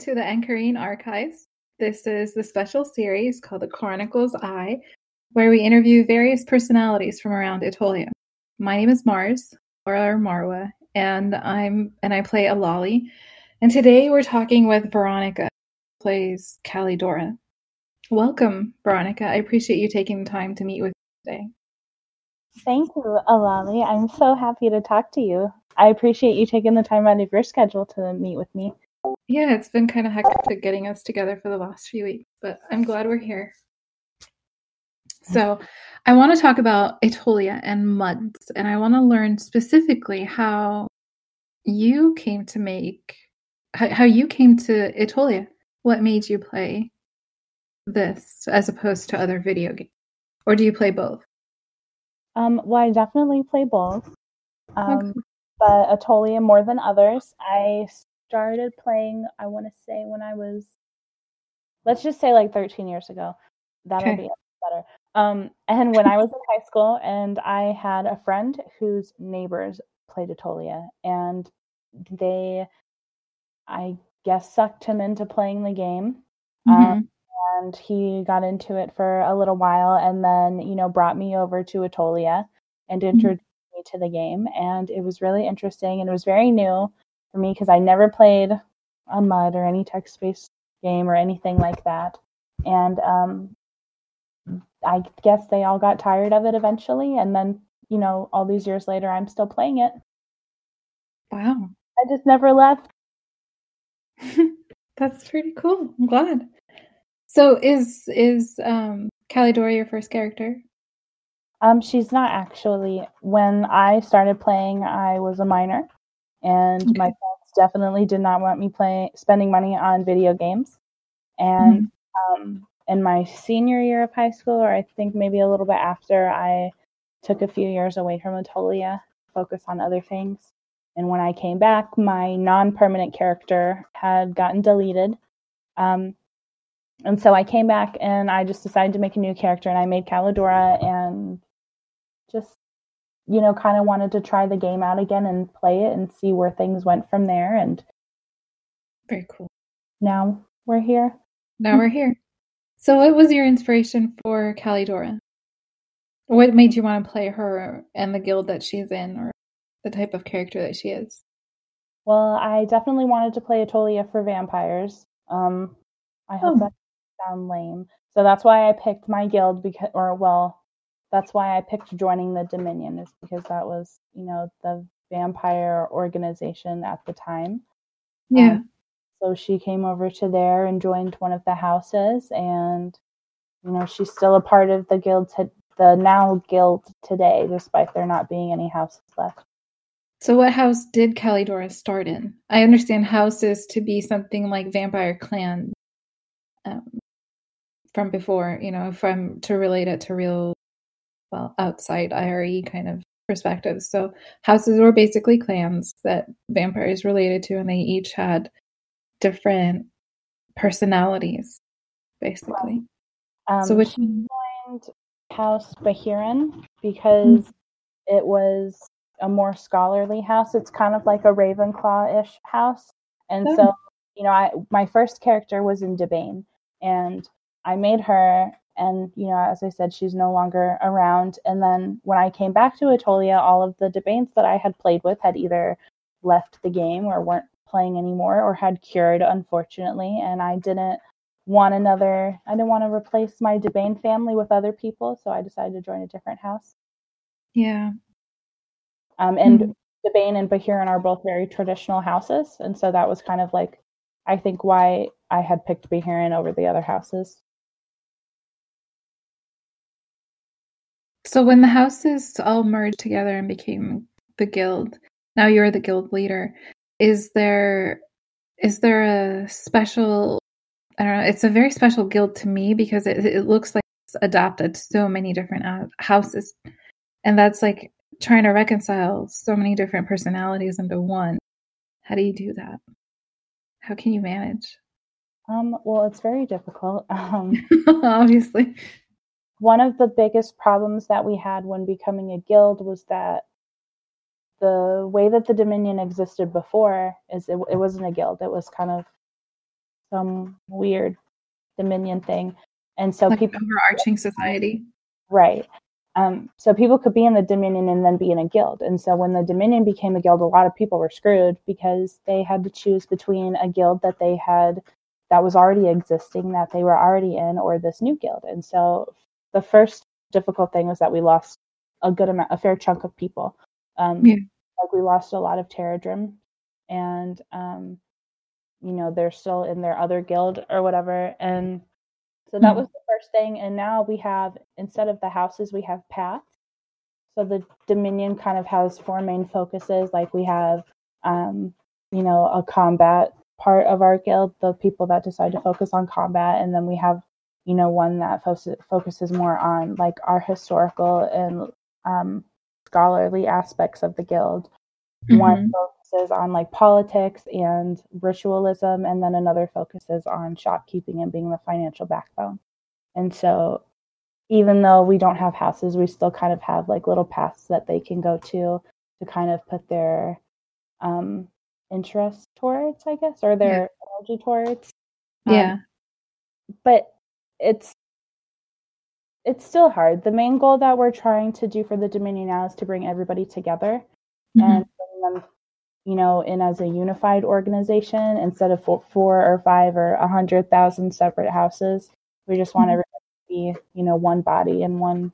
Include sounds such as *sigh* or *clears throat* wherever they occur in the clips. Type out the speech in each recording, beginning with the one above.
To the Anchorine Archives. This is the special series called The Chronicler's Eye, where we interview various personalities from around Aetolia. My name is Mars, or Marwa, and I'm and I play Aloli. And today we're talking with Veronica, plays Callidora. Welcome, Veronica. I appreciate you taking the time to meet with me today. Thank you, Aloli. I'm so happy to talk to you. I appreciate you taking the time out of your schedule to meet with me. Yeah, it's been kind of hectic getting us together for the last few weeks, but I'm glad we're here. So, I want to talk about Aetolia and MUDs, and I want to learn specifically how you came to make how, how you came to Aetolia. What made you play this as opposed to other video games, or do you play both? Um, well, I definitely play both. Um, okay. But Aetolia more than others. I started playing, I want to say when I was, let's just say like 13 years ago. That'll okay. be better. Um, and when I was in high school, and I had a friend whose neighbors played Aetolia, and they, I guess, sucked him into playing the game. Mm-hmm. Um, and he got into it for a little while, and then you know brought me over to Aetolia and mm-hmm. introduced mm-hmm. me to the game, and it was really interesting and it was very new for me because I never played a MUD or any text based game or anything like that. And um, I guess they all got tired of it eventually. And then, you know, all these years later, I'm still playing it. Wow. I just never left. *laughs* That's pretty cool. I'm glad. So is is um Callidora your first character? Um, she's not actually. When I started playing, I was a minor and okay. my parents definitely did not want me playing spending money on video games and mm-hmm. um, in my senior year of high school or i think maybe a little bit after i took a few years away from aetolia focus on other things and when i came back my non-permanent character had gotten deleted um, and so i came back and i just decided to make a new character and i made callidora and just you know, kind of wanted to try the game out again and play it and see where things went from there. And very cool. Now we're here. Now we're here. So, what was your inspiration for Callidora? What made you want to play her and the guild that she's in, or the type of character that she is? Well, I definitely wanted to play Aetolia for vampires. Um, I hope oh. that sound lame. So that's why I picked my guild because, or well, that's why I picked joining the Dominion is because that was, you know, the vampire organization at the time. Yeah. Um, so she came over to there and joined one of the houses and you know, she's still a part of the guild to the now guild today despite there not being any houses left. So what house did Callidora start in? I understand houses to be something like vampire clan um, from before, you know, from to relate it to real well outside IRE kind of perspectives. So houses were basically clans that vampires related to, and they each had different personalities, basically. Um, so which joined House Bahiran because mm-hmm. it was a more scholarly house. It's kind of like a Ravenclaw-ish house, and oh. so you know, I my first character was in Debane, and I made her and you know as i said she's no longer around. And then when i came back to aetolia all of the debanes that i had played with had either left the game or weren't playing anymore or had cured unfortunately. And i didn't want another i didn't want to replace my debane family with other people so i decided to join a different house. Yeah. Um and mm-hmm. debane and bahiran are both very traditional houses and so that was kind of like i think why i had picked bahiran over the other houses So when the houses all merged together and became the guild, now you're the guild leader. Is there is there a special I don't know, it's a very special guild to me because it it looks like it's adopted so many different uh, houses. And that's like trying to reconcile so many different personalities into one. How do you do that? How can you manage? Um, well, it's very difficult. *laughs* Um, *laughs* Obviously one of the biggest problems that we had when becoming a guild was that the way that the Dominion existed before is it, it wasn't a guild. It was kind of some weird Dominion thing, and so like people overarching society, right? Um, so people could be in the Dominion and then be in a guild. And so when the Dominion became a guild, a lot of people were screwed because they had to choose between a guild that they had that was already existing that they were already in or this new guild. And so the first difficult thing was that we lost a good amount, a fair chunk of people. Um, yeah. Like we lost a lot of Terradrim, and um, you know they're still in their other guild or whatever. And so that mm-hmm. was the first thing. And now we have instead of the houses, we have paths. So the Dominion kind of has four main focuses. Like we have, um, you know, a combat part of our guild, the people that decide to focus on combat, and then we have you know one that fo- focuses more on like our historical and um, scholarly aspects of the guild mm-hmm. one focuses on like politics and ritualism and then another focuses on shopkeeping and being the financial backbone and so even though we don't have houses we still kind of have like little paths that they can go to to kind of put their um interest towards i guess or their yeah. energy towards um, yeah but it's it's still hard. The main goal that we're trying to do for the Dominion now is to bring everybody together mm-hmm. and bring them, you know, in as a unified organization instead of four, four or five or a hundred thousand separate houses. We just want mm-hmm. everybody to be, you know, one body and one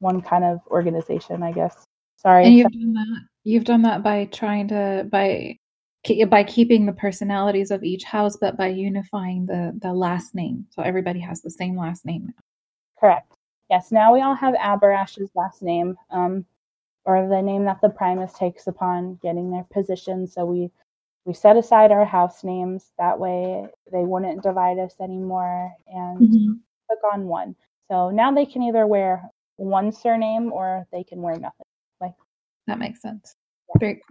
one kind of organization, I guess. Sorry. And you've done that. You've done that by trying to by by keeping the personalities of each house, but by unifying the the last name, so everybody has the same last name. Correct. Yes. Now we all have Aberash's last name, um, or the name that the Primus takes upon getting their position. So we we set aside our house names that way they wouldn't divide us anymore and mm-hmm. took on one. So now they can either wear one surname or they can wear nothing. Like that makes sense. Yeah. Very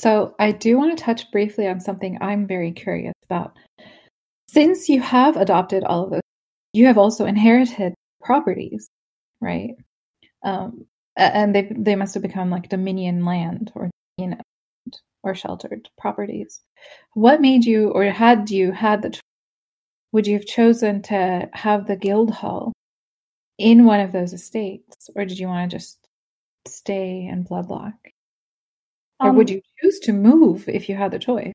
so, I do want to touch briefly on something I'm very curious about. Since you have adopted all of those, you have also inherited properties, right? Um, and they they must have become like Dominion land or you know or sheltered properties. What made you, or had you had the, would you have chosen to have the guild hall in one of those estates, or did you want to just stay in Bloodloch? Or um, would you choose to move if you had the choice?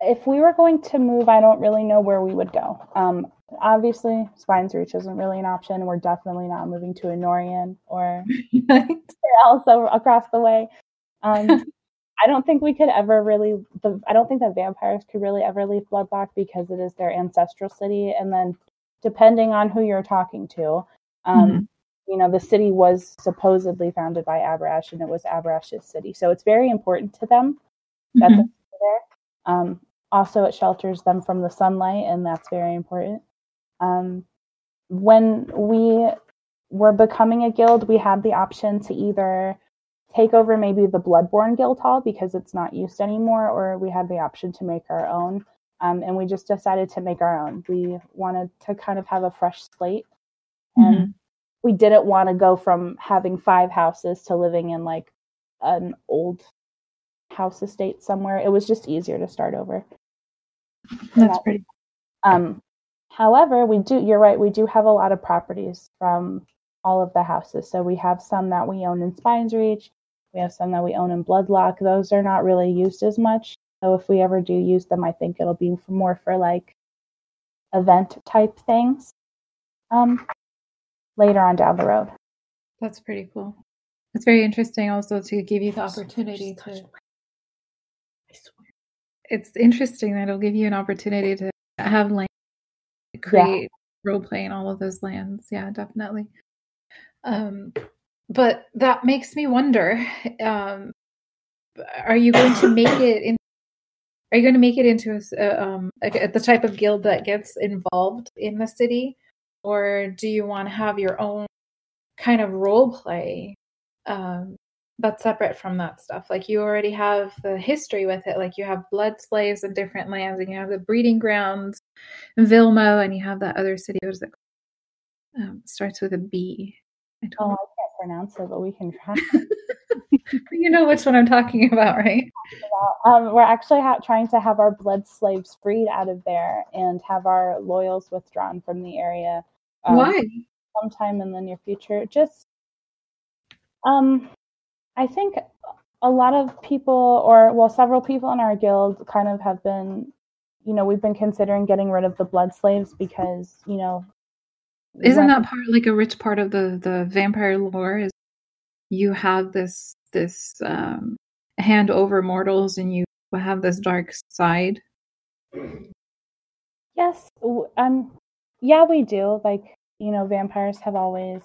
If we were going to move, I don't really know where we would go. Um, obviously, Spines Reach isn't really an option. We're definitely not moving to Enorian or *laughs* else across the way. Um, *laughs* I don't think we could ever really. The, I don't think that vampires could really ever leave Bloodloch because it is their ancestral city, and then depending on who you're talking to, um, mm-hmm you know the city was supposedly founded by Aberash and it was Aberash's city, so it's very important to them that mm-hmm. they're there. Um, also, it shelters them from the sunlight, and that's very important. Um, when we were becoming a guild, we had the option to either take over maybe the Bloodborne Guild Hall because it's not used anymore, or we had the option to make our own. Um, and we just decided to make our own. We wanted to kind of have a fresh slate. And mm-hmm we didn't want to go from having five houses to living in like an old house estate somewhere. It was just easier to start over. That's pretty. Um, however, we do. You're right. We do have a lot of properties from all of the houses. So we have some that we own in Spines Reach. We have some that we own in Bloodloch. Those are not really used as much. So if we ever do use them, I think it'll be more for like event type things. Um, later on down the road. That's pretty cool. It's very interesting also to give you the opportunity to. It's interesting that it'll give you an opportunity to have land, create yeah. role play in all of those lands. Yeah, definitely. Um, but that makes me wonder: um, Are you going to make it in? Are you going to make it into a, um, a, the type of guild that gets involved in the city? Or do you want to have your own kind of role play um, that's separate from that stuff like you already have the history with it like you have blood slaves in different lands and you have the breeding grounds vilmo and you have that other city what is it um, starts with a b I oh, I can't pronounce it, but we can try. *laughs* you know which one I'm talking *laughs* about, right? Um, we're actually ha- trying to have our blood slaves freed out of there and have our loyals withdrawn from the area. Um, Why? Sometime in the near future. Just, um, I think a lot of people, or well, several people in our guild, kind of have been, you know, we've been considering getting rid of the blood slaves because, you know, isn't that part like a rich part of the the vampire lore? Is you have this this um, hand over mortals, and you have this dark side. Yes, um, yeah, we do. Like you know, vampires have always,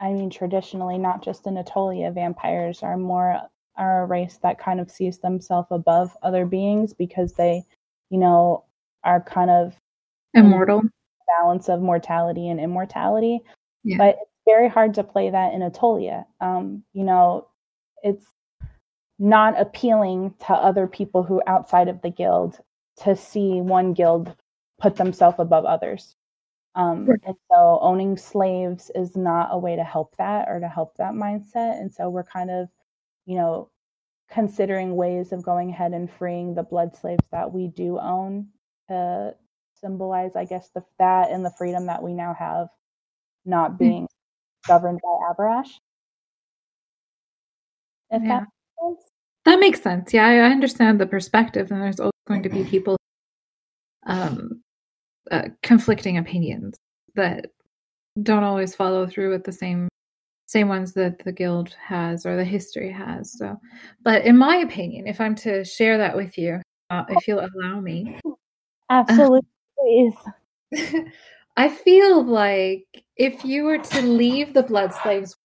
I mean, traditionally, not just in Aetolia, vampires are more are a race that kind of sees themselves above other beings because they, you know, are kind of immortal balance of mortality and immortality. Yeah. But it's very hard to play that in Aetolia. Um, you know, it's not appealing to other people who outside of the guild to see one guild put themselves above others. Um, right. And so owning slaves is not a way to help that or to help that mindset. And so we're kind of, you know, considering ways of going ahead and freeing the blood slaves that we do own to symbolize, I guess, the that and the freedom that we now have, not hmm. being mm-hmm. governed by Aberash. If yeah. that makes sense. That makes sense. Yeah, I understand the perspective, and there's always going to be *laughs* people um, uh, conflicting opinions that don't always follow through with the same same ones that the guild has or the history has. So, but in my opinion, if I'm to share that with you, uh, if you'll allow me, *laughs* absolutely. Please. *laughs* I feel like if you were to leave the blood slaves,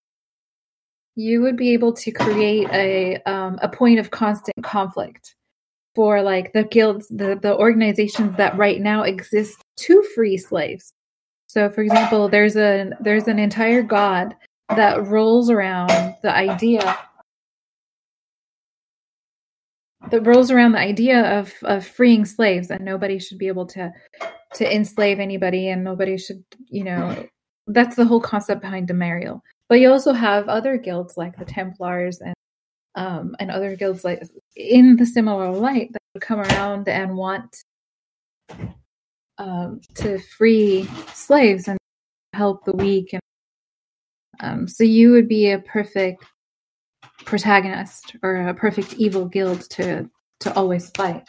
you would be able to create a um, a point of constant conflict for like the guilds, the the organizations that right now exist to free slaves. So, for example, there's a there's an entire god that rolls around the idea that rolls around the idea of of freeing slaves and nobody should be able to to enslave anybody and nobody should you know that's the whole concept behind Demariel. But you also have other guilds like the Templars and um, and other guilds like in the similar light that would come around and want um, to free slaves and help the weak and um, so you would be a perfect protagonist or a perfect evil guild to to always fight.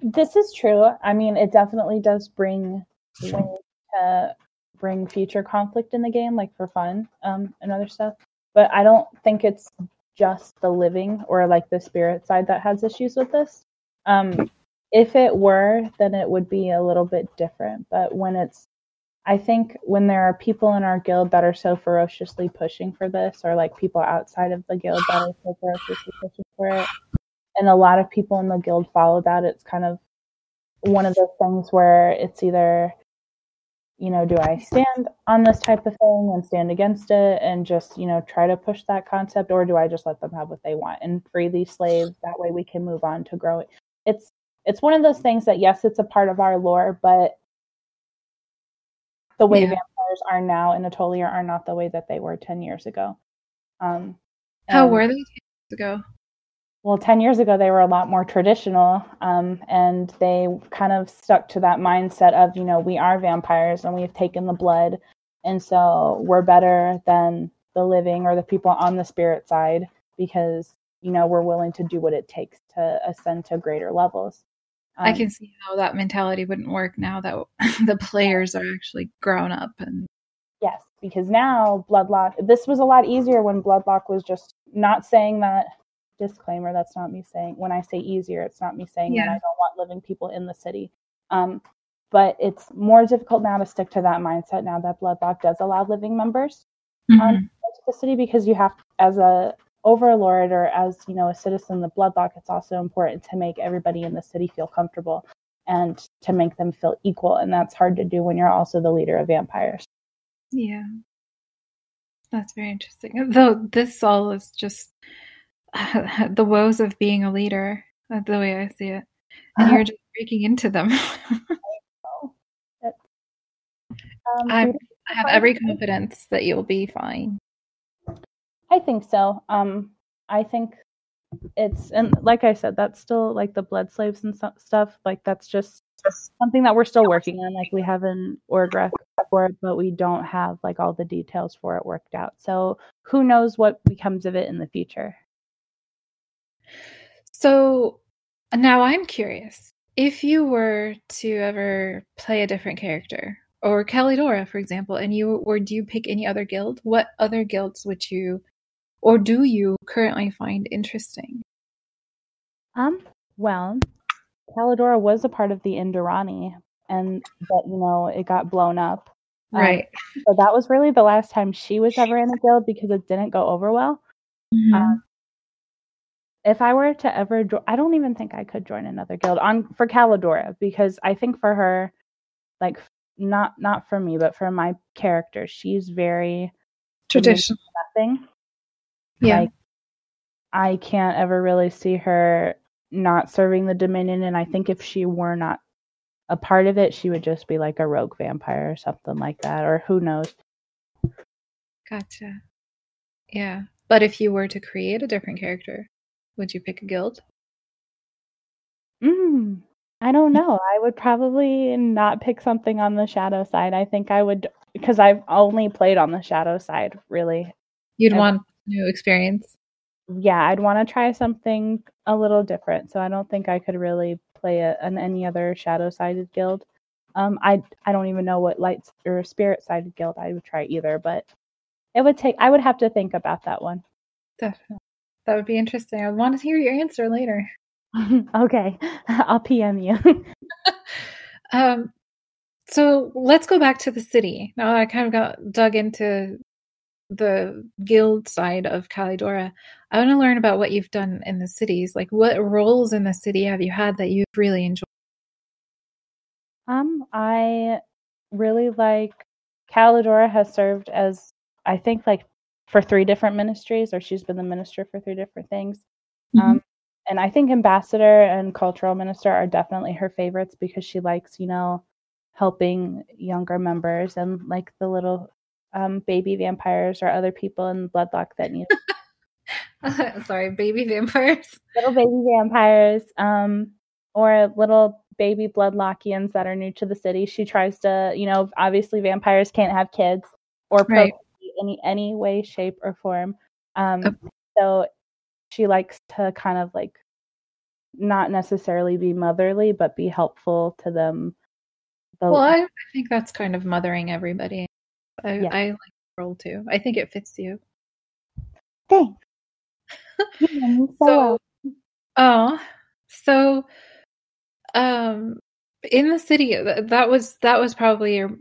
This is true. I mean, it definitely does bring to bring future conflict in the game, like for fun um, and other stuff. But I don't think it's just the living or like the spirit side that has issues with this. Um, if it were, then it would be a little bit different. But when it's I think when there are people in our guild that are so ferociously pushing for this, or like people outside of the guild that are so ferociously pushing for it, and a lot of people in the guild follow that, it's kind of one of those things where it's either, you know, do I stand on this type of thing and stand against it and just, you know, try to push that concept, or do I just let them have what they want and free these slaves? That way we can move on to grow it. It's it's one of those things that yes, it's a part of our lore, but the way yeah. vampires are now in Aetolia are not the way that they were 10 years ago. Um, How were they 10 years ago? Well, 10 years ago, they were a lot more traditional um, and they kind of stuck to that mindset of, you know, we are vampires and we've taken the blood. And so we're better than the living or the people on the spirit side because, you know, we're willing to do what it takes to ascend to greater levels. Um, I can see how that mentality wouldn't work now that *laughs* the players are actually grown up and yes, because now Bloodloch. This was a lot easier when Bloodloch was just not saying that. Disclaimer: That's not me saying. When I say easier, it's not me saying yeah. that I don't want living people in the city. Um, but it's more difficult now to stick to that mindset now that Bloodloch does allow living members um, mm-hmm. um, into the city because you have, as a overlord or as you know a citizen of bloodloch it's also important to make everybody in the city feel comfortable and to make them feel equal and that's hard to do when you're also the leader of vampires yeah that's very interesting *laughs* though this all is just *laughs* the woes of being a leader that's the way i see it and you're just breaking into them *laughs* um, I have every confidence that you'll be fine. I think so. Um, I think it's and like I said, that's still like the blood slaves and stuff. Like that's just something that we're still working on. Like we have an org for it, but we don't have like all the details for it worked out. So who knows what becomes of it in the future. So now I'm curious. If you were to ever play a different character, or Callidora, for example, and you or do you pick any other guild? What other guilds would you or do you currently find interesting? Um, well, Callidora was a part of the Indorani, and but you know it got blown up. Um, right. So that was really the last time she was ever in a guild because it didn't go over well. Mm-hmm. Um, if I were to ever, jo- I don't even think I could join another guild on for Callidora because I think for her, like not not for me, but for my character, she's very traditional. Nothing. Yeah. Like, I can't ever really see her not serving the Dominion, and I think if she were not a part of it, she would just be like a rogue vampire or something like that, or who knows. Gotcha. Yeah. But if you were to create a different character, would you pick a guild? Mm, I don't know. I would probably not pick something on the shadow side. I think I would because I've only played on the shadow side, really. You'd want new experience. Yeah, I'd want to try something a little different. So I don't think I could really play a, an any other shadow sided guild. Um, I I don't even know what lights or spirit sided guild I would try either, but it would take. I would have to think about that one. Definitely, that would be interesting. I want to hear your answer later. *laughs* okay, *laughs* I'll PM you. *laughs* um, so let's go back to the city. Now I kind of got dug into the guild side of Callidora. I want to learn about what you've done in the cities. Like, what roles in the city have you had that you've really enjoyed? Um, I really like Callidora has served as I think like for three different ministries, or she's been the minister for three different things. Mm-hmm. Um, and I think ambassador and cultural minister are definitely her favorites because she likes, you know, helping younger members and like the little um, baby vampires or other people in Bloodloch that need. *laughs* Sorry, baby vampires. *laughs* Little baby vampires, um, or little baby Bloodlochians that are new to the city. She tries to, you know, obviously vampires can't have kids or right. Any any way, shape, or form. Um, okay. So she likes to kind of like not necessarily be motherly, but be helpful to them. The, well, I, I think that's kind of mothering everybody. I, yeah. I like the role too. I think it fits you. Thanks. *laughs* so, oh, so, um, in the city, that was that was probably your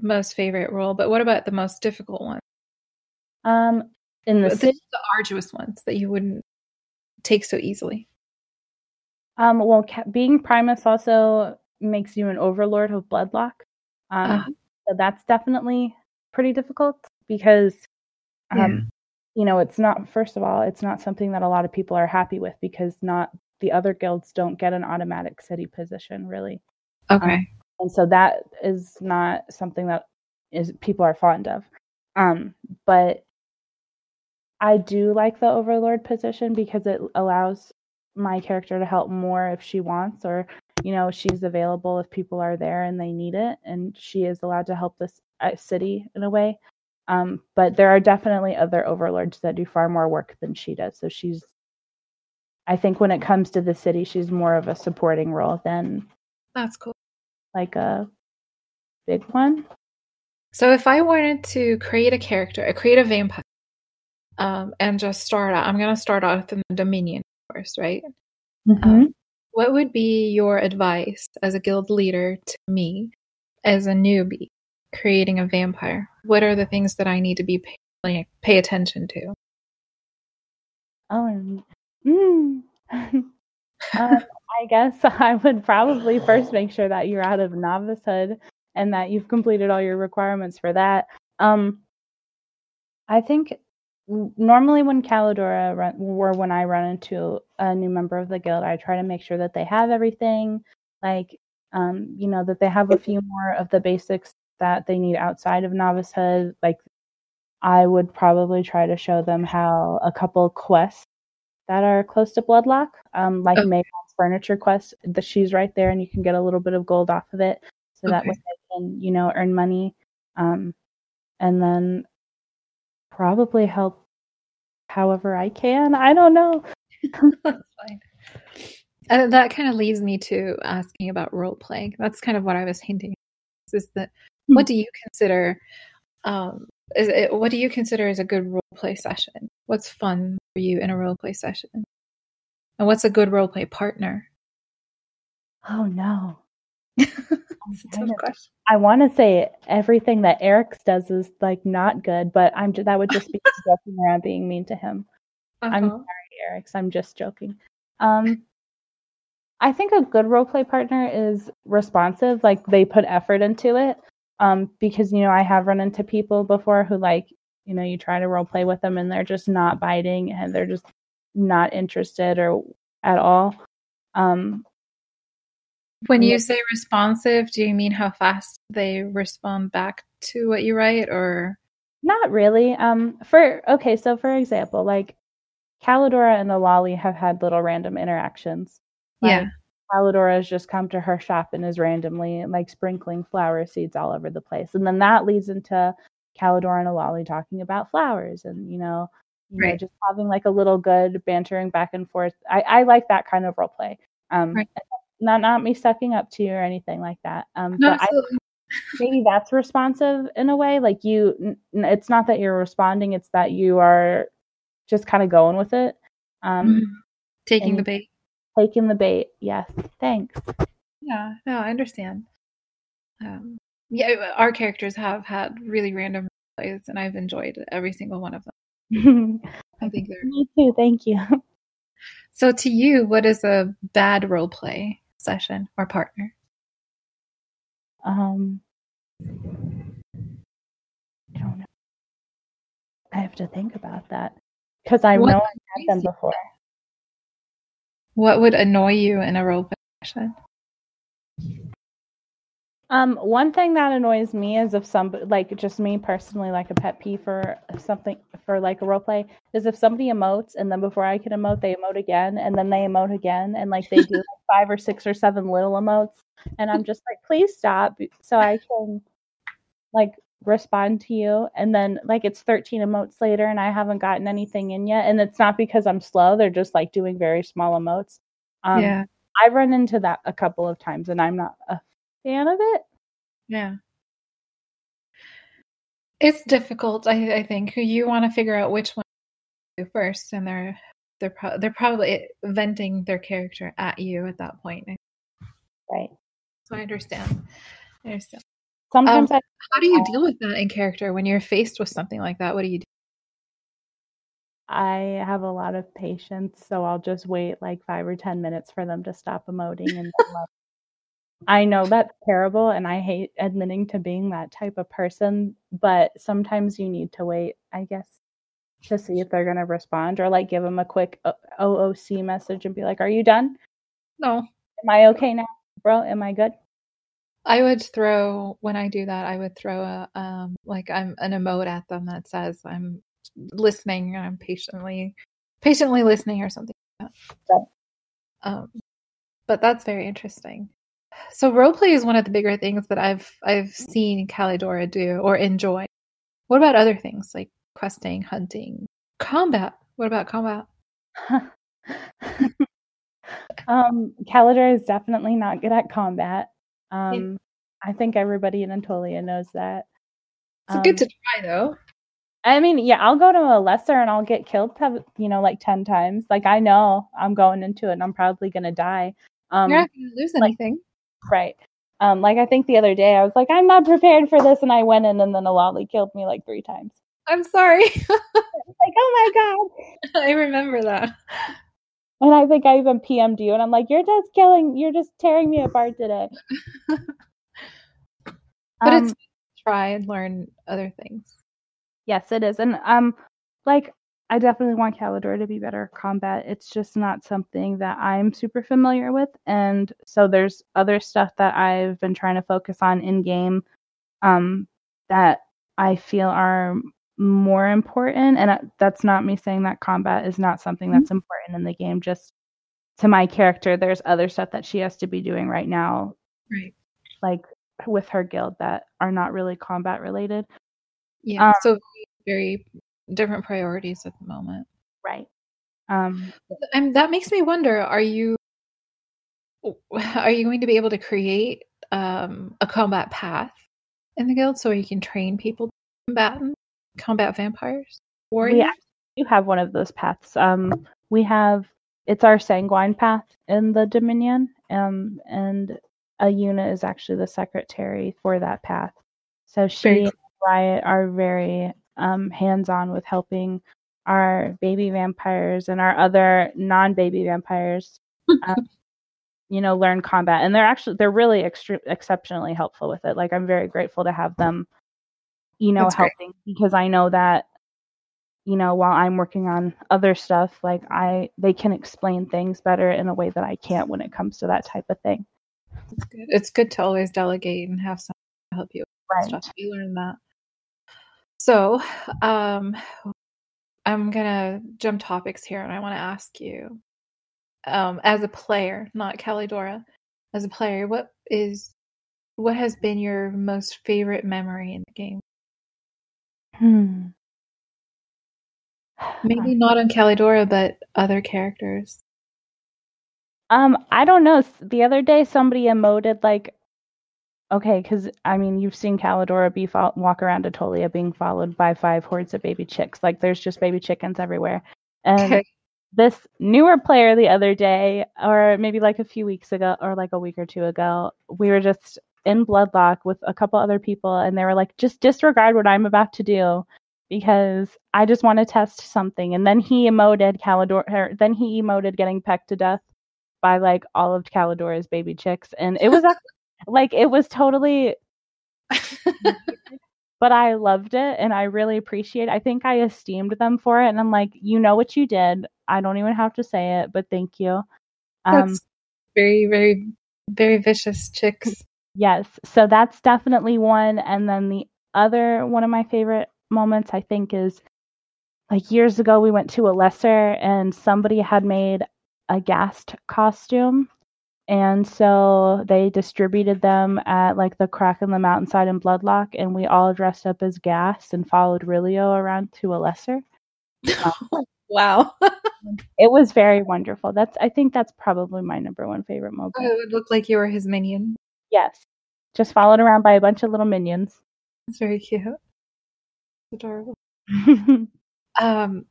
most favorite role. But what about the most difficult one? Um, in the, the, the arduous ones that you wouldn't take so easily. Um, well, being Primus also makes you an overlord of Bloodloch. Um, uh-huh. So that's definitely pretty difficult because, um, yeah. you know, it's not, first of all, it's not something that a lot of people are happy with because not the other guilds don't get an automatic city position really. Okay. Um, and so that is not something that is people are fond of. Um, but I do like the overlord position because it allows my character to help more if she wants or you know she's available if people are there and they need it and she is allowed to help this uh, city in a way. Um, but there are definitely other overlords that do far more work than she does. So she's i think when it comes to the city she's more of a supporting role than that's cool like a big one so if i wanted to create a character a create a vampire um, and just start out i'm going to start off in the dominion course right mm-hmm. um, what would be your advice as a guild leader to me as a newbie creating a vampire? What are the things that I need to be pay, like, pay attention to? Oh, mm. *laughs* um, I guess *laughs* I would probably first make sure that you're out of novicehood and that you've completed all your requirements for that. Um, I think normally when Callidora run, or when I run into a new member of the guild, I try to make sure that they have everything, like um, you know, that they have a few more of the basics that they need outside of novicehood. Like I would probably try to show them how a couple quests that are close to Bloodloch, um, like okay. Megan's furniture quest. The shoe's right there, and you can get a little bit of gold off of it, so okay. that way they can, you know, earn money. Um, and then probably help however I can. I don't know. *laughs* That's fine. And that kind of leads me to asking about role playing. That's kind of what I was hinting. Is that mm-hmm. what do you consider? Um, is it, what do you consider as a good role play session? What's fun for you in a role play session? And what's a good role play partner? Oh no. *laughs* I want to say everything that Eric's does is like not good, but I'm that would just be *laughs* joking around being mean to him. Uh-huh. I'm sorry, Eric's. I'm just joking. Um, I think a good role play partner is responsive, like they put effort into it. Um, because you know I have run into people before who like you know you try to role play with them and they're just not biting and they're just not interested or at all. Um, when you say responsive, do you mean how fast they respond back to what you write or not really? Um for okay, so for example, like Callidora and the Lolly have had little random interactions. Like, yeah. Callidora has just come to her shop and is randomly like sprinkling flower seeds all over the place. And then that leads into Callidora and Lolly talking about flowers and, you know, you right. know, just having like a little good bantering back and forth. I, I like that kind of role play. Um, right not not me sucking up to you or anything like that. Um, no, but I, *laughs* maybe that's responsive in a way. Like you, it's not that you're responding; it's that you are just kind of going with it. Um, mm-hmm. Taking the bait. Taking the bait. Yes. Thanks. Yeah. No, I understand. Um, yeah, our characters have had really random plays, and I've enjoyed every single one of them. *laughs* I think they're. Me too. Thank you. *laughs* So, to you, what is a bad role play? session or partner? Um, I don't know. I have to think about that because I what know I've had them before. What would annoy you in a role play session? Um, one thing that annoys me is if somebody, like just me personally, like a pet peeve for something for like a role play, is if somebody emotes and then before I can emote, they emote again and then they emote again and like they do *laughs* like five or six or seven little emotes, and I'm just like, please stop, so I can like respond to you, and then like it's 13 emotes later and I haven't gotten anything in yet, and it's not because I'm slow; they're just like doing very small emotes. Um, yeah. I've run into that a couple of times, and I'm not a fan of it. Yeah. It's difficult, I, I think. You want to figure out which one first, and they're they're pro- they're probably venting their character at you at that point. Right. So I understand. I understand. Sometimes, um, I- how do you deal with that in character when you're faced with something like that? What do you do? I have a lot of patience, so I'll just wait like five or ten minutes for them to stop emoting and *laughs* I know that's terrible and I hate admitting to being that type of person, but sometimes you need to wait, I guess, to see if they're going to respond or like give them a quick OOC message and be like, Are you done? No. Am I okay now, bro? Am I good? I would throw when I do that. I would throw a um like I'm an emote at them that says I'm listening. I'm patiently patiently listening or something. Like that. Um, but that's very interesting. So role play is one of the bigger things that I've I've seen Callidora do or enjoy. What about other things like questing, hunting, combat? What about combat? *laughs* um, Callidora is definitely not good at combat. Um, yeah. I think everybody in Aetolia knows that. It's um, good to try though. I mean, yeah, I'll go to a lesser and I'll get killed, you know, like 10 times. Like, I know I'm going into it and I'm probably going to die. Um, You're not going to lose anything. Right. Um, like I think the other day I was like, I'm not prepared for this, and I went in, and then Aloli killed me like three times. I'm sorry. *laughs* like, oh my god. *laughs* I remember that. And I think I even PM'd you, and I'm like, you're just killing, you're just tearing me apart today. *laughs* but um, it's try and learn other things. Yes, it is, and um, like I definitely want Calidor to be better at combat. It's just not something that I'm super familiar with. And so there's other stuff that I've been trying to focus on in game um, that I feel are more important. And that's not me saying that combat is not something that's mm-hmm. important in the game. Just to my character, there's other stuff that she has to be doing right now, right? Like with her guild that are not really combat related. Yeah. Um, so very different priorities at the moment. Right. Um, and that makes me wonder: Are you *laughs* are you going to be able to create um, a combat path in the guild so you can train people to combat combat vampires? Or We you have one of those paths. Um, we have it's our sanguine path in the Dominion, um, and Ayuna is actually the secretary for that path. So she and Riot are very um, hands on with helping our baby vampires and our other non baby vampires. Um, *laughs* you know, learn combat, and they're actually they're really extre- exceptionally helpful with it. Like I'm very grateful to have them, you know, That's helping great. because I know that you know while i'm working on other stuff like i they can explain things better in a way that i can't when it comes to that type of thing it's good it's good to always delegate and have someone to help you right. stuff you learn that so um i'm gonna jump topics here and i want to ask you um as a player not Callidora as a player what is what has been your most favorite memory in the game hmm Maybe *sighs* not on Callidora, but other characters. Um, I don't know. The other day, somebody emoted like, okay, because I mean, you've seen Callidora be fo- walk around Aetolia being followed by five hordes of baby chicks. Like, there's just baby chickens everywhere. And this newer player the other day, or maybe like a few weeks ago, or like a week or two ago, we were just in Bloodloch with a couple other people, and they were like, just disregard what I'm about to do because I just want to test something. And then he emoted Calidor, then he emoted getting pecked to death by like all of Callidora's baby chicks, and it was *laughs* like it was totally. *laughs* *laughs* but I loved it and I really appreciate. It. I think I esteemed them for it, and I'm like, you know what you did. I don't even have to say it, but thank you. Um, that's very, very, very vicious chicks. Yes, so that's definitely one, and then the other one of my favorite moments I think is like years ago we went to a lesser and somebody had made a ghast costume and so they distributed them at like the crack in the mountainside in Bloodloch, and we all dressed up as gas and followed Rilio around to a lesser. Um, *laughs* wow. *laughs* it was very wonderful. That's I think that's probably my number one favorite moment. Oh, it would look like you were his minion. Yes. Just followed around by a bunch of little minions. It's very cute adorable. *laughs* um,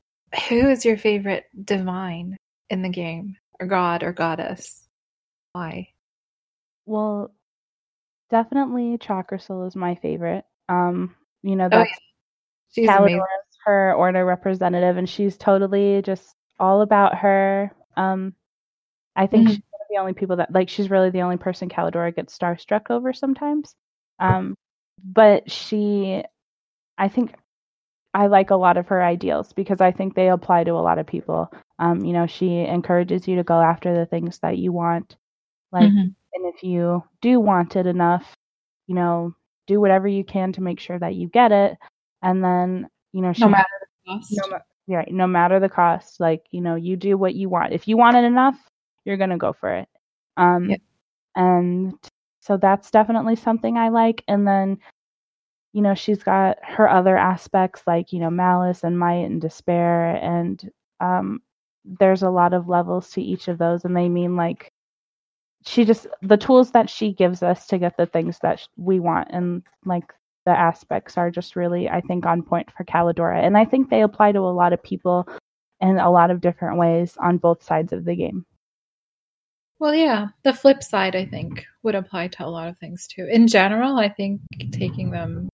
who is your favorite divine in the game, or god or goddess? Why? Well, definitely Chakrasul is my favorite. Um, you know that's oh, yeah. she's her order representative, and she's totally just all about her. Um, I think mm-hmm. she's one of the only people that like she's really the only person Callidora gets starstruck over sometimes. Um, but she, I think I like a lot of her ideals because I think they apply to a lot of people. Um, you know, she encourages you to go after the things that you want. Like, mm-hmm. and if you do want it enough, you know, do whatever you can to make sure that you get it. And then, you know, no matter the cost. No, right, no matter the cost, like, you know, you do what you want. If you want it enough, you're going to go for it. Um, yep. And so that's definitely something I like. And then you know, she's got her other aspects like, you know, malice and might and despair. And um, there's a lot of levels to each of those. And they mean like, she just, the tools that she gives us to get the things that we want and like the aspects are just really, I think, on point for Callidora. And I think they apply to a lot of people in a lot of different ways on both sides of the game. Well, yeah, the flip side, I think, would apply to a lot of things too. In general, I think taking them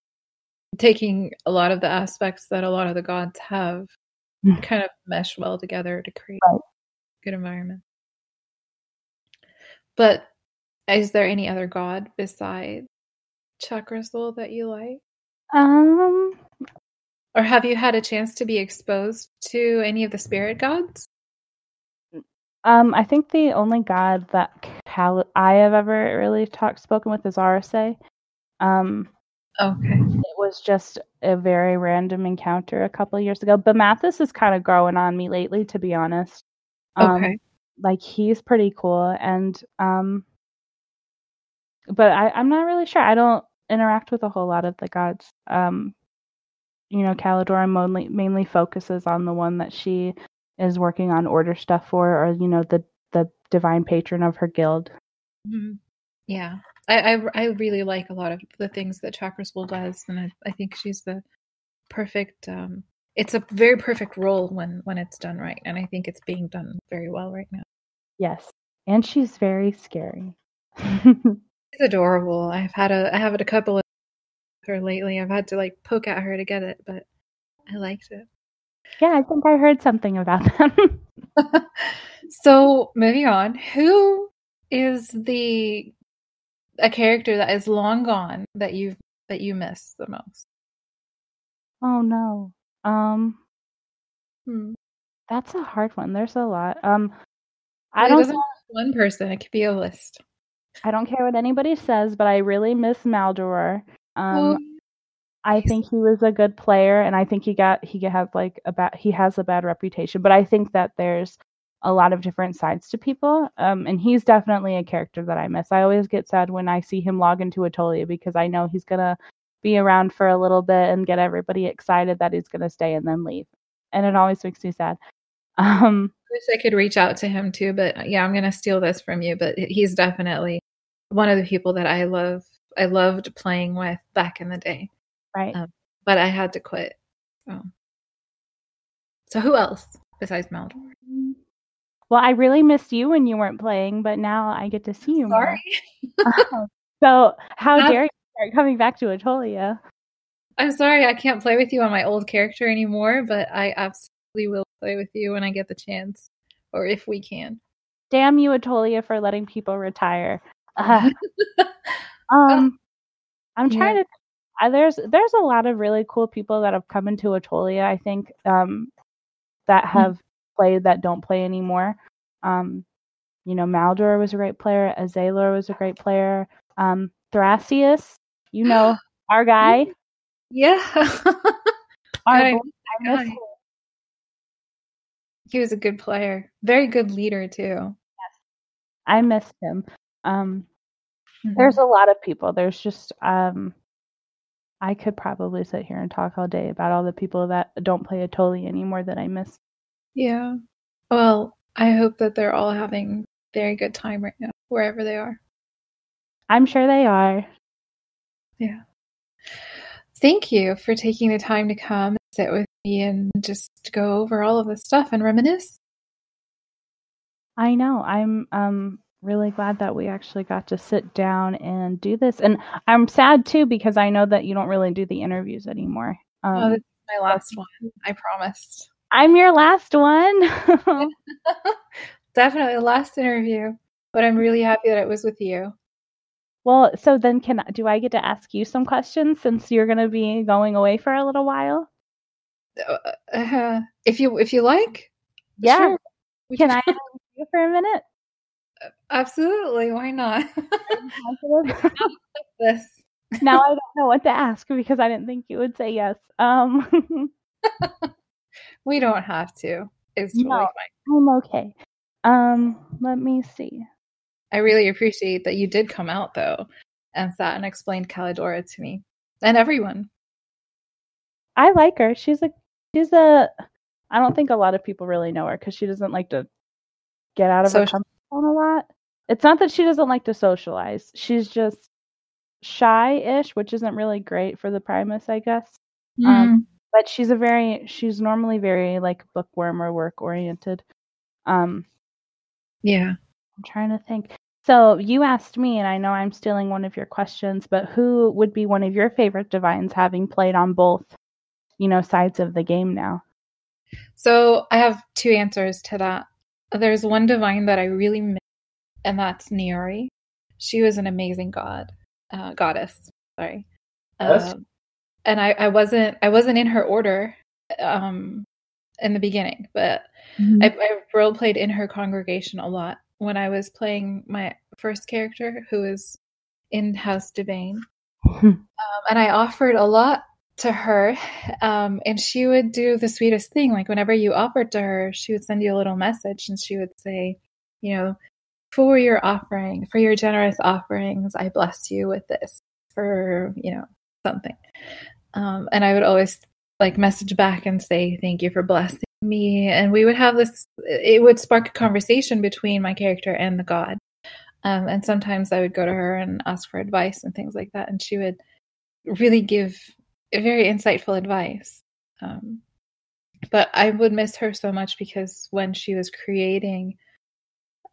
taking a lot of the aspects that a lot of the gods have mm. kind of mesh well together to create right. good environment. But is there any other god besides Chakrasul that you like? Um or have you had a chance to be exposed to any of the spirit gods? Um, I think the only god that Cal- I have ever really talked spoken with is RSA. Um, Okay. It was just a very random encounter a couple years ago. But Mathis is kind of growing on me lately, to be honest. Um, Okay. Like he's pretty cool, and um, but I, I'm not really sure. I don't interact with a whole lot of the gods. Um, you know, Callidora mainly mainly focuses on the one that she is working on order stuff for, or you know, the the divine patron of her guild. Mhm. Yeah. I, I I really like a lot of the things that Chakra School does, and I, I think she's the perfect. Um, it's a very perfect role when when it's done right, and I think it's being done very well right now. Yes, and she's very scary. *laughs* It's adorable. I've had a I have a couple of her lately. I've had to like poke at her to get it, but I liked it. yeah, I think I heard something about *laughs* them. so moving on, who is the a character that is long gone that you've that you miss the most? oh no. Um, Hmm. that's a hard one. There's a lot. Um, I It don't. doesn't one person. It could be a list. I don't care what anybody says, but I really miss Maldoror. Um, Oh, I think he was a good player, and I think he got he has like a bad he has a bad reputation. But I think that there's a lot of different sides to people, um, and he's definitely a character that I miss. I always get sad when I see him log into Aetolia because I know he's gonna be around for a little bit and get everybody excited that he's gonna stay and then leave, and it always makes me sad. *laughs* Um, I wish I could reach out to him too, but yeah, I'm gonna steal this from you. But he's definitely one of the people that I love. I loved playing with back in the day, right. Um, but I had to quit. So, so who else besides Maldor? Well, I really missed you when you weren't playing, but now I get to see you more. Sorry, *laughs* So how *laughs* dare you start coming back to Aetolia? I'm sorry I can't play with you on my old character anymore, but I absolutely will play with you when I get the chance, or if we can. Damn you, Aetolia, for letting people retire. *laughs* Uh, um, I'm trying to. Uh, there's there's a lot of really cool people that have come into Aetolia. I think um, that have played that don't play anymore. Um, you know, Maldor was a great player. Azalor was a great player. Um, Thrasius, you know, our guy. Yeah, *laughs* Our boy, I miss guy. him. he was a good player, very good leader too. I missed him. Um, Mhm. there's a lot of people. There's just um I could probably sit here and talk all day about all the people that don't play Aetolia anymore that I miss. Yeah. Well, I hope that they're all having very good time right now, wherever they are. I'm sure they are. Thank you for taking the time to come and sit with me and just go over all of this stuff and reminisce. I know. I'm um really glad that we actually got to sit down and do this. And I'm sad too because I know that you don't really do the interviews anymore. Um, oh, this is my last one. I promised. I'm your last one. *laughs* *laughs* Definitely the last interview, but I'm really happy that it was with you. Well, so then can do I get to ask you some questions since you're going to be going away for a little while? Uh, if you if you like, Yeah. sure. Can I ask you for a minute? Absolutely. Why not? *laughs* This. now I *laughs* don't know what to ask because I didn't think you would say yes. Um, *laughs* We don't have to. It's totally No. fine. I'm okay. Um, let me see. I really appreciate that you did come out though and sat and explained Callidora to me and everyone. I like her. She's a she's a. I don't think a lot of people really know her because she doesn't like to get out of her Social- comfort zone a lot. It's not that she doesn't like to socialize. She's just shy-ish, which isn't really great for the Primus, I guess. Um, but she's a very she's normally very like bookworm or work oriented. Um, yeah. I'm trying to think. So you asked me, and I know I'm stealing one of your questions, but who would be one of your favorite divines, having played on both, you know, sides of the game now? So I have two answers to that. There's one divine that I really miss, and that's Niori. She was an amazing god, uh, goddess. Sorry. Yes. Um, and I, I wasn't I wasn't in her order um, in the beginning, but I, I role played in her congregation a lot when I was playing my first character, who is in House Devane. um, and I offered a lot to her, um, and she would do the sweetest thing. Like whenever you offered to her, she would send you a little message, and she would say, you know, for your offering, for your generous offerings, I bless you with this for you know something. Um, and I would always like message back and say thank you for blessing me, and we would have this. It would spark a conversation between my character and the god. Um, and sometimes I would go to her and ask for advice and things like that, and she would really give very insightful advice. Um, but I would miss her so much because when she was creating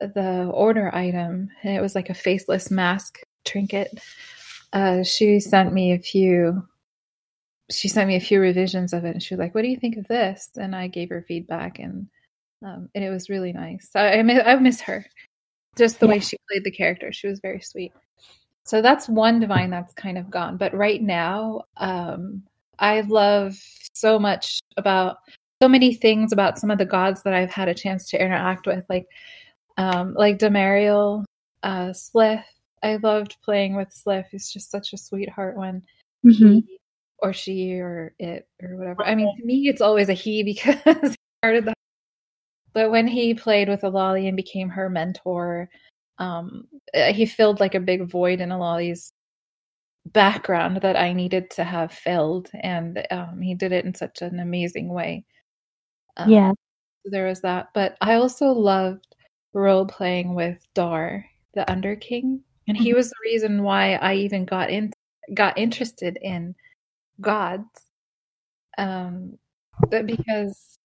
the order item, and it was like a faceless mask trinket, uh, she sent me a few. She sent me a few revisions of it, and she was like, "What do you think of this?" And I gave her feedback, and um, and it was really nice. I, I miss, I miss her, just the yeah. way she played the character. She was very sweet. So that's one divine that's kind of gone. But right now, um, I love so much about so many things about some of the gods that I've had a chance to interact with, like um, like Demariel, uh, Slith. I loved playing with Slith. He's just such a sweetheart when mm-hmm. he or she or it or whatever. I mean, to me, it's always a he *laughs* because he started the. But when he played with Aloli and became her mentor, um, uh, he filled like a big void in Aloli's background that I needed to have filled, and um, he did it in such an amazing way. Um, yeah, there was that, but I also loved role playing with Dar, the Underking, and he mm-hmm. was the reason why I even got in got interested in gods. Um, but because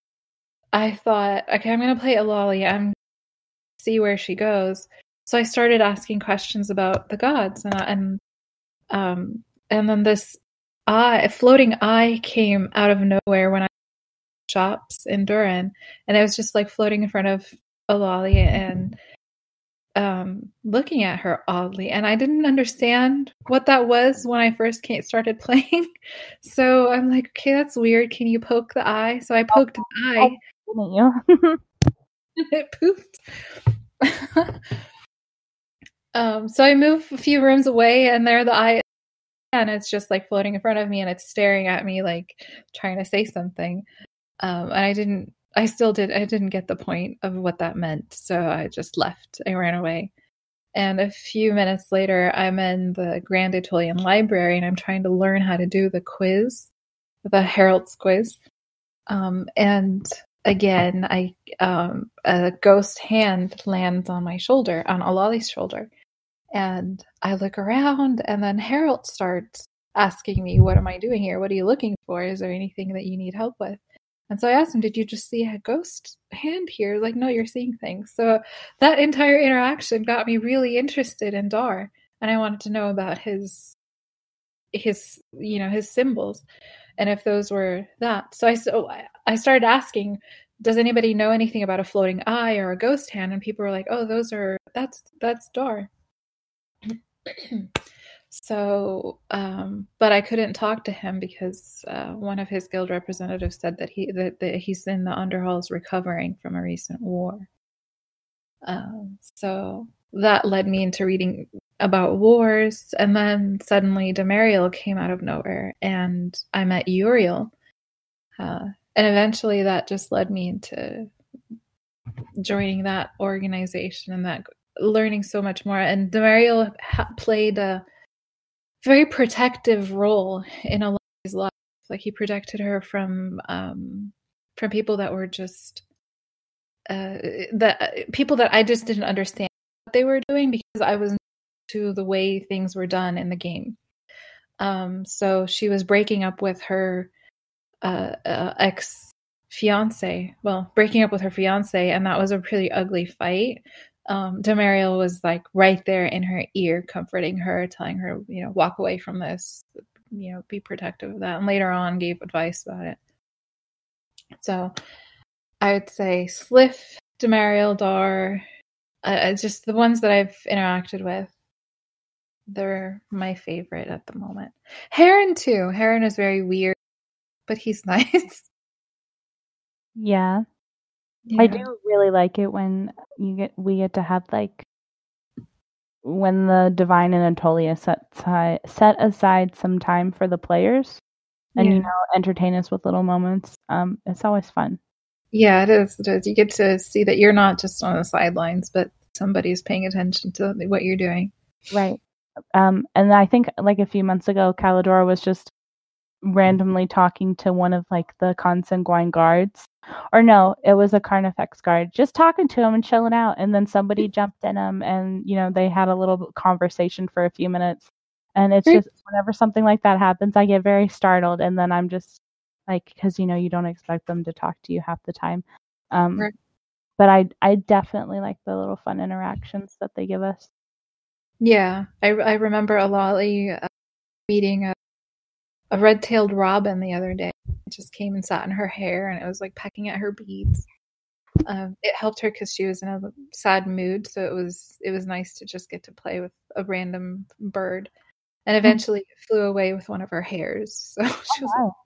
I thought, okay, I'm going to play Aloli. I'm see where she goes. So I started asking questions about the gods, and and um, and then this eye, floating eye, came out of nowhere when I shops in Duran, and I was just like floating in front of Aloli and um, looking at her oddly, and I didn't understand what that was when I first came, started *laughs* playing. so I'm like, okay, that's weird. Can you poke the eye? So I poked oh, the eye. Oh, *laughs* *laughs* it pooped. Um, so I move a few rooms away, and there the eye, and it's just like floating in front of me, and it's staring at me like trying to say something. Um, and I didn't, I still did, I didn't get the point of what that meant, so I just left. I ran away. And a few minutes later, I'm in the Grand Italian Library, and I'm trying to learn how to do the quiz, the Herald's quiz. Um, and again, I um, a ghost hand lands on my shoulder, on Aloli's shoulder, and I look around, and then Harold starts asking me, What am I doing here? What are you looking for? Is there anything that you need help with? And so I asked him, Did you just see a ghost hand here? Like, no, you're seeing things. So that entire interaction got me really interested in Dar. And I wanted to know about his his you know his symbols and if those were that so i so oh, i started asking does anybody know anything about a floating eye or a ghost hand and people were like oh those are that's that's dar *clears throat* so um, but i couldn't talk to him because uh, one of his guild representatives said that he that, that he's in the underhalls recovering from a recent war um, so that led me into reading about wars and then suddenly Demariel came out of nowhere and i met uriel uh, and eventually that just led me into joining that organization and that learning so much more. And Demariel ha- played a very protective role in a his life. Like he protected her from um, from people that were just uh, that people that I just didn't understand what they were doing because I was to the way things were done in the game. Um, so she was breaking up with her uh, uh, ex fiance. Well, breaking up with her fiance, and that was a pretty ugly fight um, Demariel was like right there in her ear, comforting her, telling her, you know, walk away from this, you know, be protective of that. And later on, gave advice about it. So I would say Slith, Demariel, Dar, uh, just the ones that I've interacted with. They're my favorite at the moment. Heron too. Heron is very weird, but he's *laughs* nice. Yeah. Yeah. I do really like it when you get we get to have like when the Divine and Aetolia set set aside some time for the players and yeah. you know entertain us with little moments. Um, it's always fun. Yeah, it is. It is. You get to see that you're not just on the sidelines, but somebody's paying attention to what you're doing. Right. Um, and I think like a few months ago, Callidora was just randomly talking to one of like the consanguine guards. Or no, it was a Carnifex guard, just talking to him and chilling out. And then somebody jumped in him and, you know, they had a little conversation for a few minutes. And it's just whenever something like that happens, I get very startled. And then I'm just like, because, you know, you don't expect them to talk to you half the time. Um, right. But I, I definitely like the little fun interactions that they give us. Yeah, I, I remember Aloli uh, meeting a, a red-tailed robin the other day. It just came and sat in her hair, and it was like pecking at her beads. Um, it helped her because she was in a sad mood, so it was it was nice to just get to play with a random bird. And mm. eventually, it flew away with one of her hairs. *laughs* So she was oh, wow.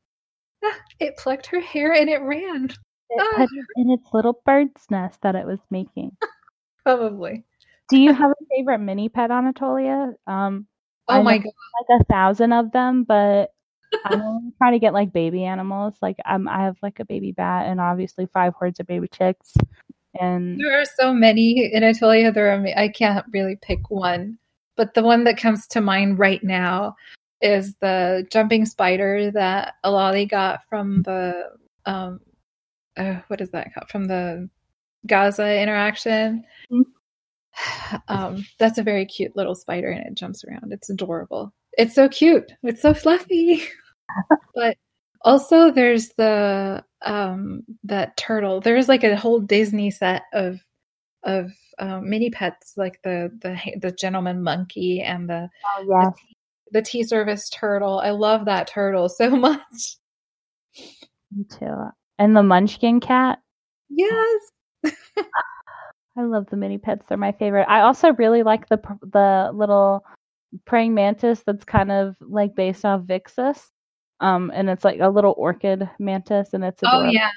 like, *laughs* ah, it plucked her hair and it ran. It ah. in its little bird's nest that it was making. *laughs* Probably. Do you have a favorite mini pet, in Aetolia? Um, oh my god, like a thousand of them, but I'm trying to get like baby animals. Like um, I have like a baby bat, and obviously five hordes of baby chicks. And there are so many in Aetolia. There are I can't really pick one, but the one that comes to mind right now is the jumping spider that Aloli got from the um, uh, what is that called? From the Gaza interaction. Mm-hmm. *sighs* Um, that's a very cute little spider and it jumps around. It's adorable. It's so cute. It's so fluffy. *laughs* but also there's the um that turtle. There's like a whole Disney set of of um, mini pets like the the the gentleman monkey and the oh, yes. the, the tea service turtle. I love that turtle so *laughs* much. Me too. And the munchkin cat. Yes. *laughs* I love the mini pets. They're my favorite. I also really like the the little praying mantis that's kind of like based off Vixus. Um, and it's like a little orchid mantis, and it's adorable. oh yeah,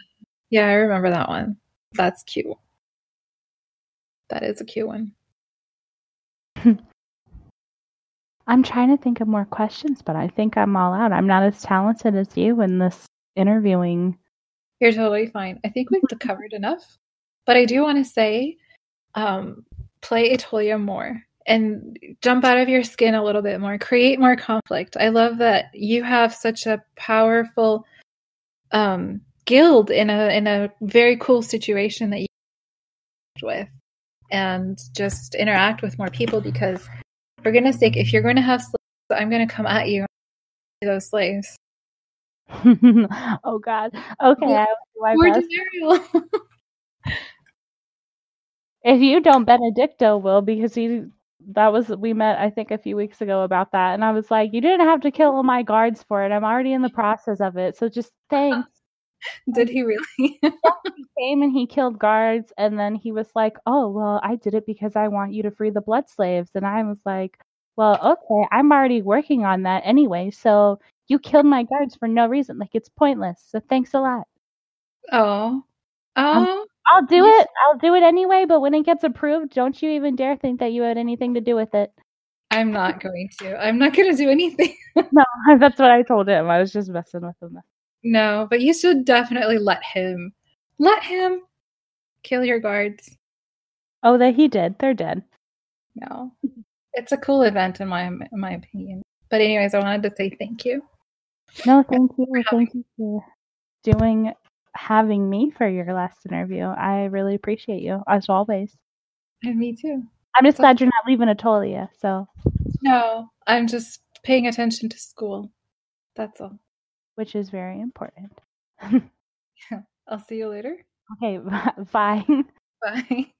yeah, I remember that one. That's cute. That is a cute one. *laughs* I'm trying to think of more questions, but I think I'm all out. I'm not as talented as you in this interviewing. You're totally fine. I think we've *laughs* covered enough. But I do want to say um, play Aetolia more and jump out of your skin a little bit more, create more conflict. I love that you have such a powerful um, guild in a in a very cool situation that you with, and just interact with more people. Because for goodness sake, if you're going to have slaves, I'm going to come at you. Those slaves. *laughs* oh God. Okay. Well, *laughs* If you don't, Benedicto will because he that was we met I think a few weeks ago about that, and I was like, you didn't have to kill all my guards for it. I'm already in the process of it, so just *laughs* thanks. Did he really? *laughs* yeah, he came and he killed guards, and then he was like, "Oh, well, I did it because I want you to free the blood slaves." And I was like, "Well, okay, I'm already working on that anyway. So you killed my guards for no reason. Like it's pointless. So thanks a lot." Oh, um, oh, I'll do it. I'll do it anyway. But when it gets approved, don't you even dare think that you had anything to do with it. I'm not going to. I'm not going to do anything. *laughs* *laughs* no, *laughs* that's what I told him. I was just messing with him. No, but you should definitely let him. Let him kill your guards. Oh, that he did. They're dead. No, it's a cool event in my in my opinion. But anyways, I wanted to say thank you. No, thank you. Thank you for doing having me for your last interview. I really appreciate you, as always. And me too. I'm just so, glad you're not leaving Aetolia. So. No, I'm just paying attention to school. That's all. Which is very important. *laughs* *laughs* I'll see you later. Okay, *laughs* bye. Bye.